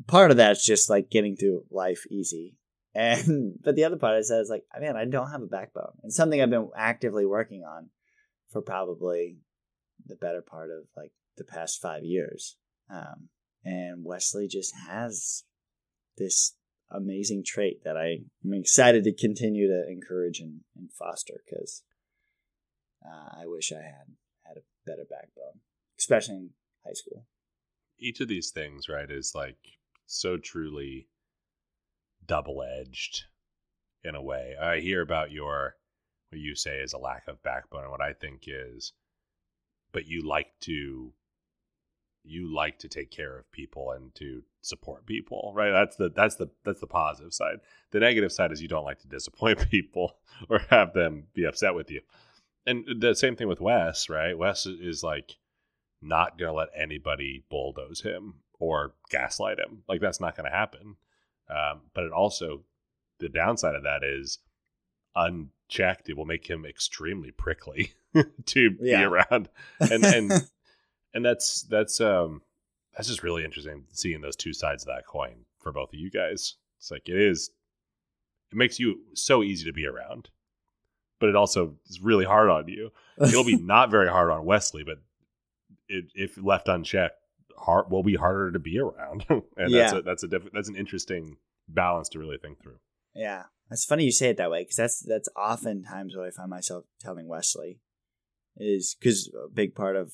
part of that's just like getting through life easy, and but the other part is that it's like, man, I don't have a backbone, and something I've been actively working on for probably the better part of like the past five years. Um, and Wesley just has this amazing trait that I am excited to continue to encourage and, and foster because uh, I wish I had had a better backbone, especially in high school. Each of these things, right, is like so truly double edged in a way. I hear about your, what you say is a lack of backbone, and what I think is, but you like to you like to take care of people and to support people right? That's the that's the that's the positive side. The negative side is you don't like to disappoint people or have them be upset with you. And the same thing with wes right? Wes is like not gonna let anybody bulldoze him or gaslight him. Like that's not gonna happen. Um, but it also the downside of that is unchecked it will make him extremely prickly to be around and and and that's that's um that's just really interesting seeing those two sides of that coin for both of you guys. It's like it is it makes you so easy to be around. But it also is really hard on you. It'll be not very hard on Wesley, but it, if left unchecked, hard will be harder to be around. and that's a, that's a diff- that's an interesting balance to really think through. Yeah, it's funny you say it that way because that's that's oftentimes what I find myself telling Wesley is because a big part of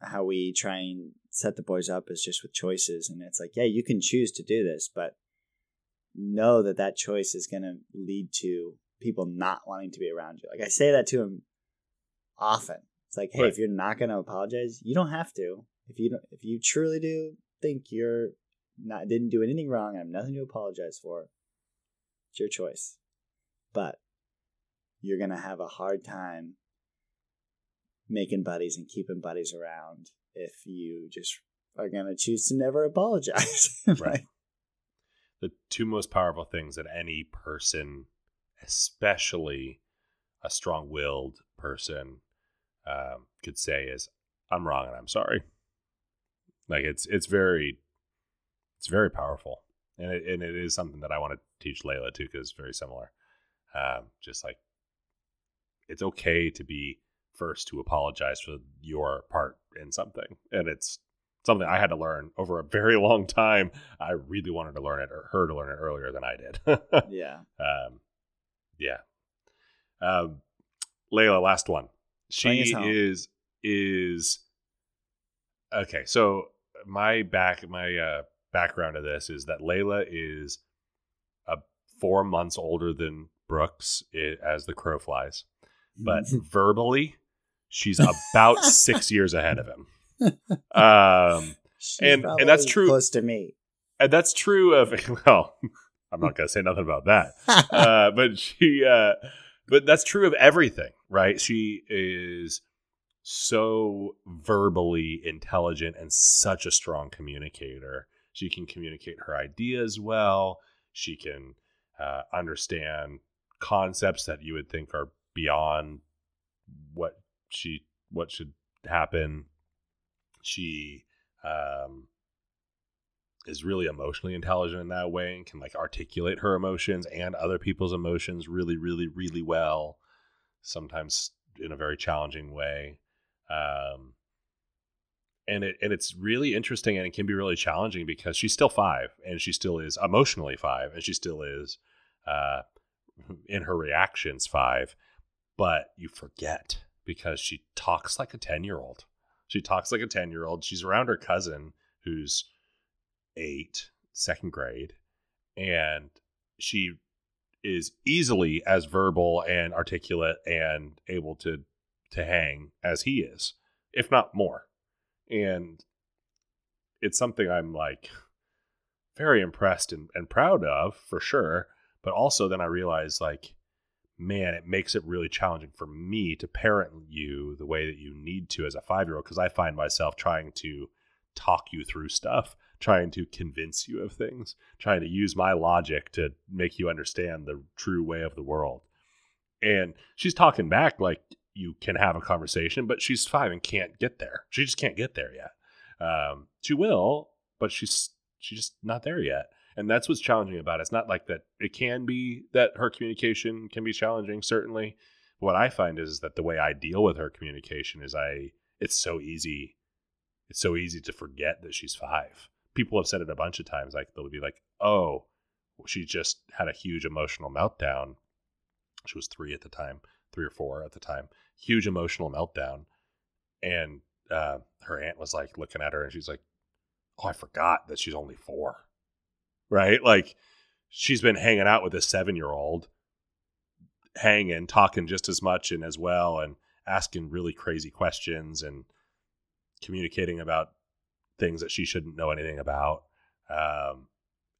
how we try and set the boys up is just with choices, and it's like, yeah, you can choose to do this, but know that that choice is going to lead to people not wanting to be around you. Like I say that to him often. It's like, hey, Right. if you're not going to apologize, you don't have to. If you don't, if you truly do think you're not didn't do anything wrong, I have nothing to apologize for. It's your choice. But you're going to have a hard time making buddies and keeping buddies around if you just are going to choose to never apologize. Right. the two most powerful things that any person, especially a strong willed person, um, could say is, I'm wrong and I'm sorry. Like it's it's very it's very powerful. And it, and it is something that I want to teach Layla too, because it's very similar. Um, just like it's okay to be first to apologize for your part in something. And it's something I had to learn over a very long time. I really wanted to learn it or her to learn it earlier than I did. yeah. um, yeah. Um, Layla, last one. She is is okay. So my back my uh, background of this is that Layla is a four months older than Brooks as the crow flies, but verbally she's about six years ahead of him. Um, and- and that's true. Close to me. and that's true of well i'm not going to say nothing about that uh, but she uh, but that's true of everything right she is so verbally intelligent and such a strong communicator she can communicate her ideas well. She can uh, understand concepts that you would think are beyond what she what should happen. She um is really emotionally intelligent in that way and can like articulate her emotions and other people's emotions really really really well sometimes in a very challenging way. Um and it and it's really interesting and it can be really challenging because she's still 5 and she still is emotionally 5 and she still is uh in her reactions 5 but you forget because she talks like a 10 year old she talks like a 10 year old she's around her cousin who's eight, second grade, and she is easily as verbal and articulate and able to to hang as he is, if not more. And it's something I'm like very impressed and, and proud of for sure. But also then I realize like, man, it makes it really challenging for me to parent you the way that you need to as a five year old because I find myself trying to talk you through stuff, trying to convince you of things, trying to use my logic to make you understand the true way of the world. And she's talking back like you can have a conversation, but she's five and can't get there. She just can't get there yet. Um, she will, but she's she's just not there yet. And that's what's challenging about it. It's not like that. It can be that her communication can be challenging, certainly. What I find is that the way I deal with her communication is I. It's so easy it's so easy to forget that she's five. People have said it a bunch of times. Like they'll be like, "Oh, she just had a huge emotional meltdown." She was three at the time, three or four at the time. Huge emotional meltdown, and uh, her aunt was like looking at her, and she's like, "Oh, I forgot that she's only four. Right? Like she's been hanging out with a seven-year-old, hanging, talking just as much and as well, and asking really crazy questions and communicating about things that she shouldn't know anything about um,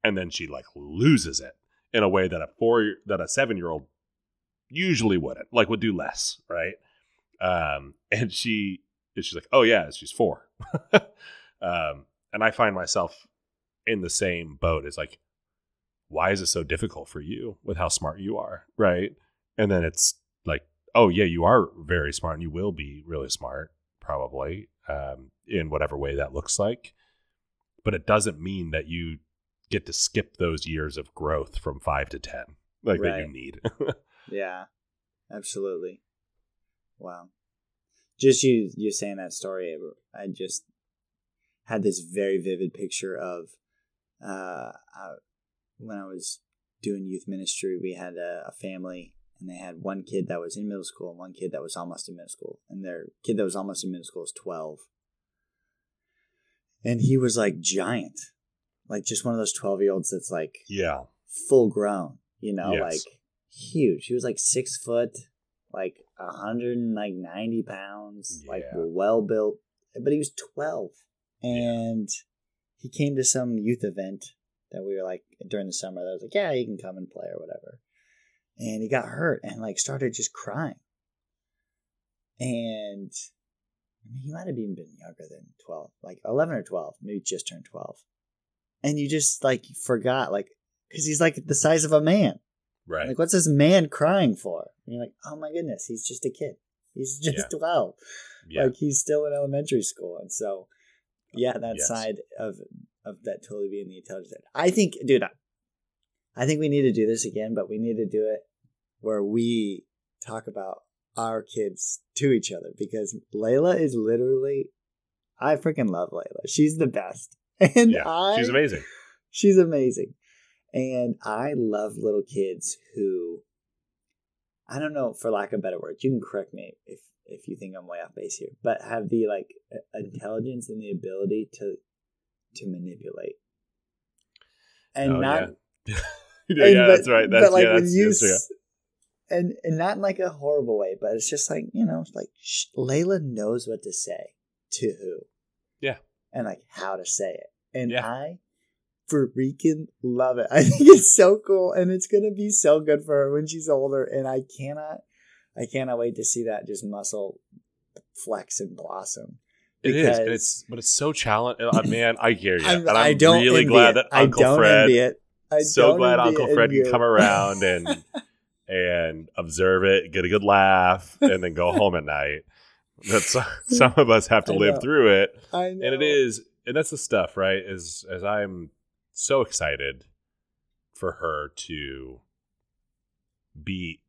and then she like loses it in a way that a four that a seven year old usually wouldn't like would do less right? Um, and she she's like oh yeah she's four. Um, and i find myself in the same boat it's like why is it so difficult for you with how smart you are? Right? And then it's like oh yeah you are very smart and you will be really smart probably um, in whatever way that looks like. But it doesn't mean that you get to skip those years of growth from five to 10, like that you need. Yeah, absolutely. Wow. Just you you saying that story, I just had this very vivid picture of uh, uh when I was doing youth ministry. We had a, a family, and they had one kid that was in middle school and one kid that was almost in middle school, and their kid that was almost in middle school was twelve, and he was like giant, like just one of those twelve year olds that's like yeah. full grown, you know, Yes. like huge. He was like six foot, like a hundred and like ninety pounds, like well built. But he was twelve, and he came to some youth event that we were like during the summer. That I was like, yeah, you can come and play or whatever. And he got hurt and like started just crying. And I mean, he might have even been younger than twelve, like eleven or twelve, maybe just turned twelve. And you just like forgot, like, because he's like the size of a man. Right. Like, what's this man crying for? And you're like, oh my goodness, he's just a kid. He's just Yeah. 12. yeah. Like, he's still in elementary school. And so, yeah, that Yes. side of of that totally being the intelligence. side. I think, dude, I, I think we need to do this again, but we need to do it where we talk about our kids to each other because Layla is literally, I freaking love Layla. She's the best. And yeah. I, She's amazing. She's amazing. And I love little kids who I don't know for lack of a better word, you can correct me if if you think I'm way off base here, but have the like uh, intelligence and the ability to to manipulate. And Oh, not yeah. and yeah, but- that's right. That's but like yeah, when you that's- yeah. and and not in like a horrible way, but it's just like, you know, like sh- Layla knows what to say to who. Yeah. And like how to say it. And. I freaking love it. I think it's so cool and it's going to be so good for her when she's older and I cannot I cannot wait to see that just muscle flex and blossom. It is, and it's but it's so challenging. Uh, man, I hear you, I'm, and I'm I don't really envy glad it. that I don't Fred. envy it. I so glad Uncle Fred can come around and and observe it, get a good laugh, and then go home at night. That's some of us have to I live know. through it, and it is, and that's the stuff, right? Is as I'm so excited for her to be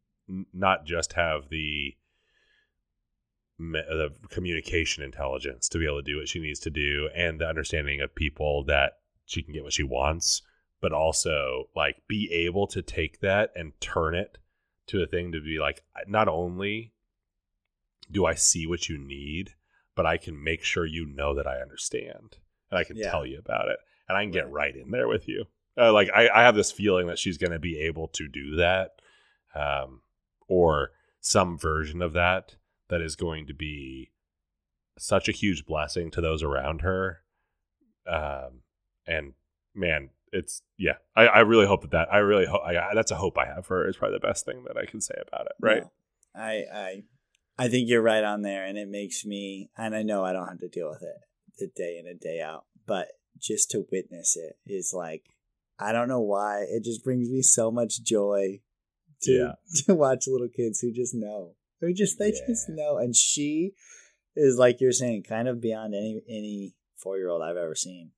not just have the the communication intelligence to be able to do what she needs to do and the understanding of people that she can get what she wants but also like be able to take that and turn it to a thing to be like not only do I see what you need but I can make sure you know that I understand and I can Yeah. tell you about it and I can get Right. in there with you uh, like I, I have this feeling that she's going to be able to do that um, or some version of that that is going to be such a huge blessing to those around her um, and man it's yeah I, I really hope that that i really hope I, I- that's a hope i have for her is probably the best thing that i can say about it right No. I I I think you're right on there, and it makes me. And I know I don't have to deal with it the day in and day out, but just to witness it is like I don't know why it just brings me so much joy to Yeah. to watch little kids who just know, who just they just know, and she is like you're saying, kind of beyond any any four year old I've ever seen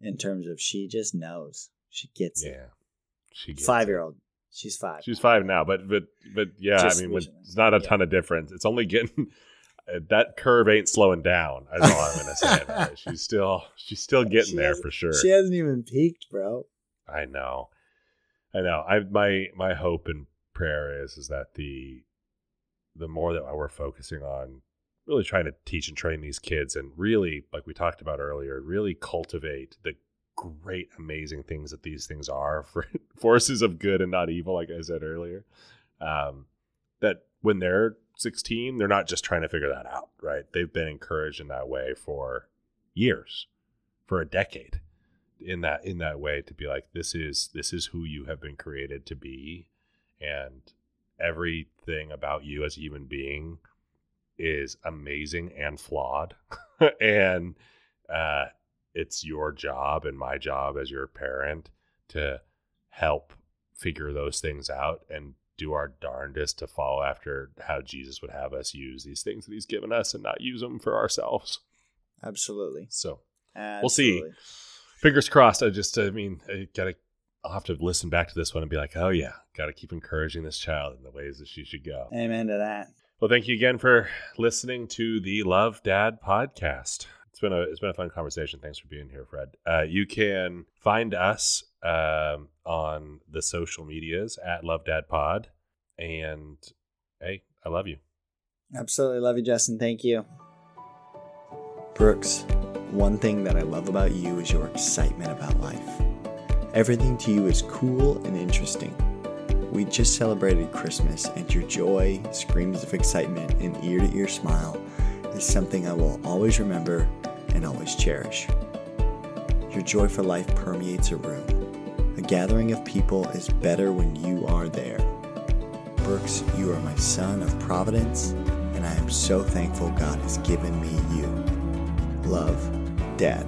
in terms of she just knows, she gets it. yeah she five year old she's five. she's five now but but but yeah Just i mean it's not a Yeah. ton of difference it's only getting that curve ain't slowing down that's all i'm gonna say about it she's still she's still getting She there for sure She hasn't even peaked, bro. I know. I know. I my my hope and prayer is is that the the more that we're focusing on really trying to teach and train these kids and really like we talked about earlier, really cultivate the great amazing things that these things are for forces of good and not evil like I said earlier. Um that when they're 16, they're not just trying to figure that out, right? They've been encouraged in that way for years, for a decade in that in that way to be like this is this is who you have been created to be and everything about you as a human being is amazing and flawed and uh it's your job and my job as your parent to help figure those things out and do our darndest to follow after how Jesus would have us use these things that he's given us and not use them for ourselves. Absolutely. So Absolutely. We'll see. fingers crossed. I just, I mean, I gotta, I'll have to listen back to this one and be like, oh yeah, gotta keep encouraging this child in the ways that she should go. Amen to that. Well, thank you again for listening to the Love Dad podcast. It's been a it's been a fun conversation. Thanks for being here, Fred. Uh, you can find us um, on the social medias at Love Dad Pod, and hey, I love you. Absolutely love you, Justin. Thank you. Brooks, one thing that I love about you is your excitement about life. Everything to you is cool and interesting. We just celebrated Christmas, and your joy, screams of excitement, and ear to ear smile is something I will always remember and always cherish. Your joy for life permeates a room. A gathering of people is better when you are there. Brooks, you are my son of Providence, and I am so thankful God has given me you. Love, Dad.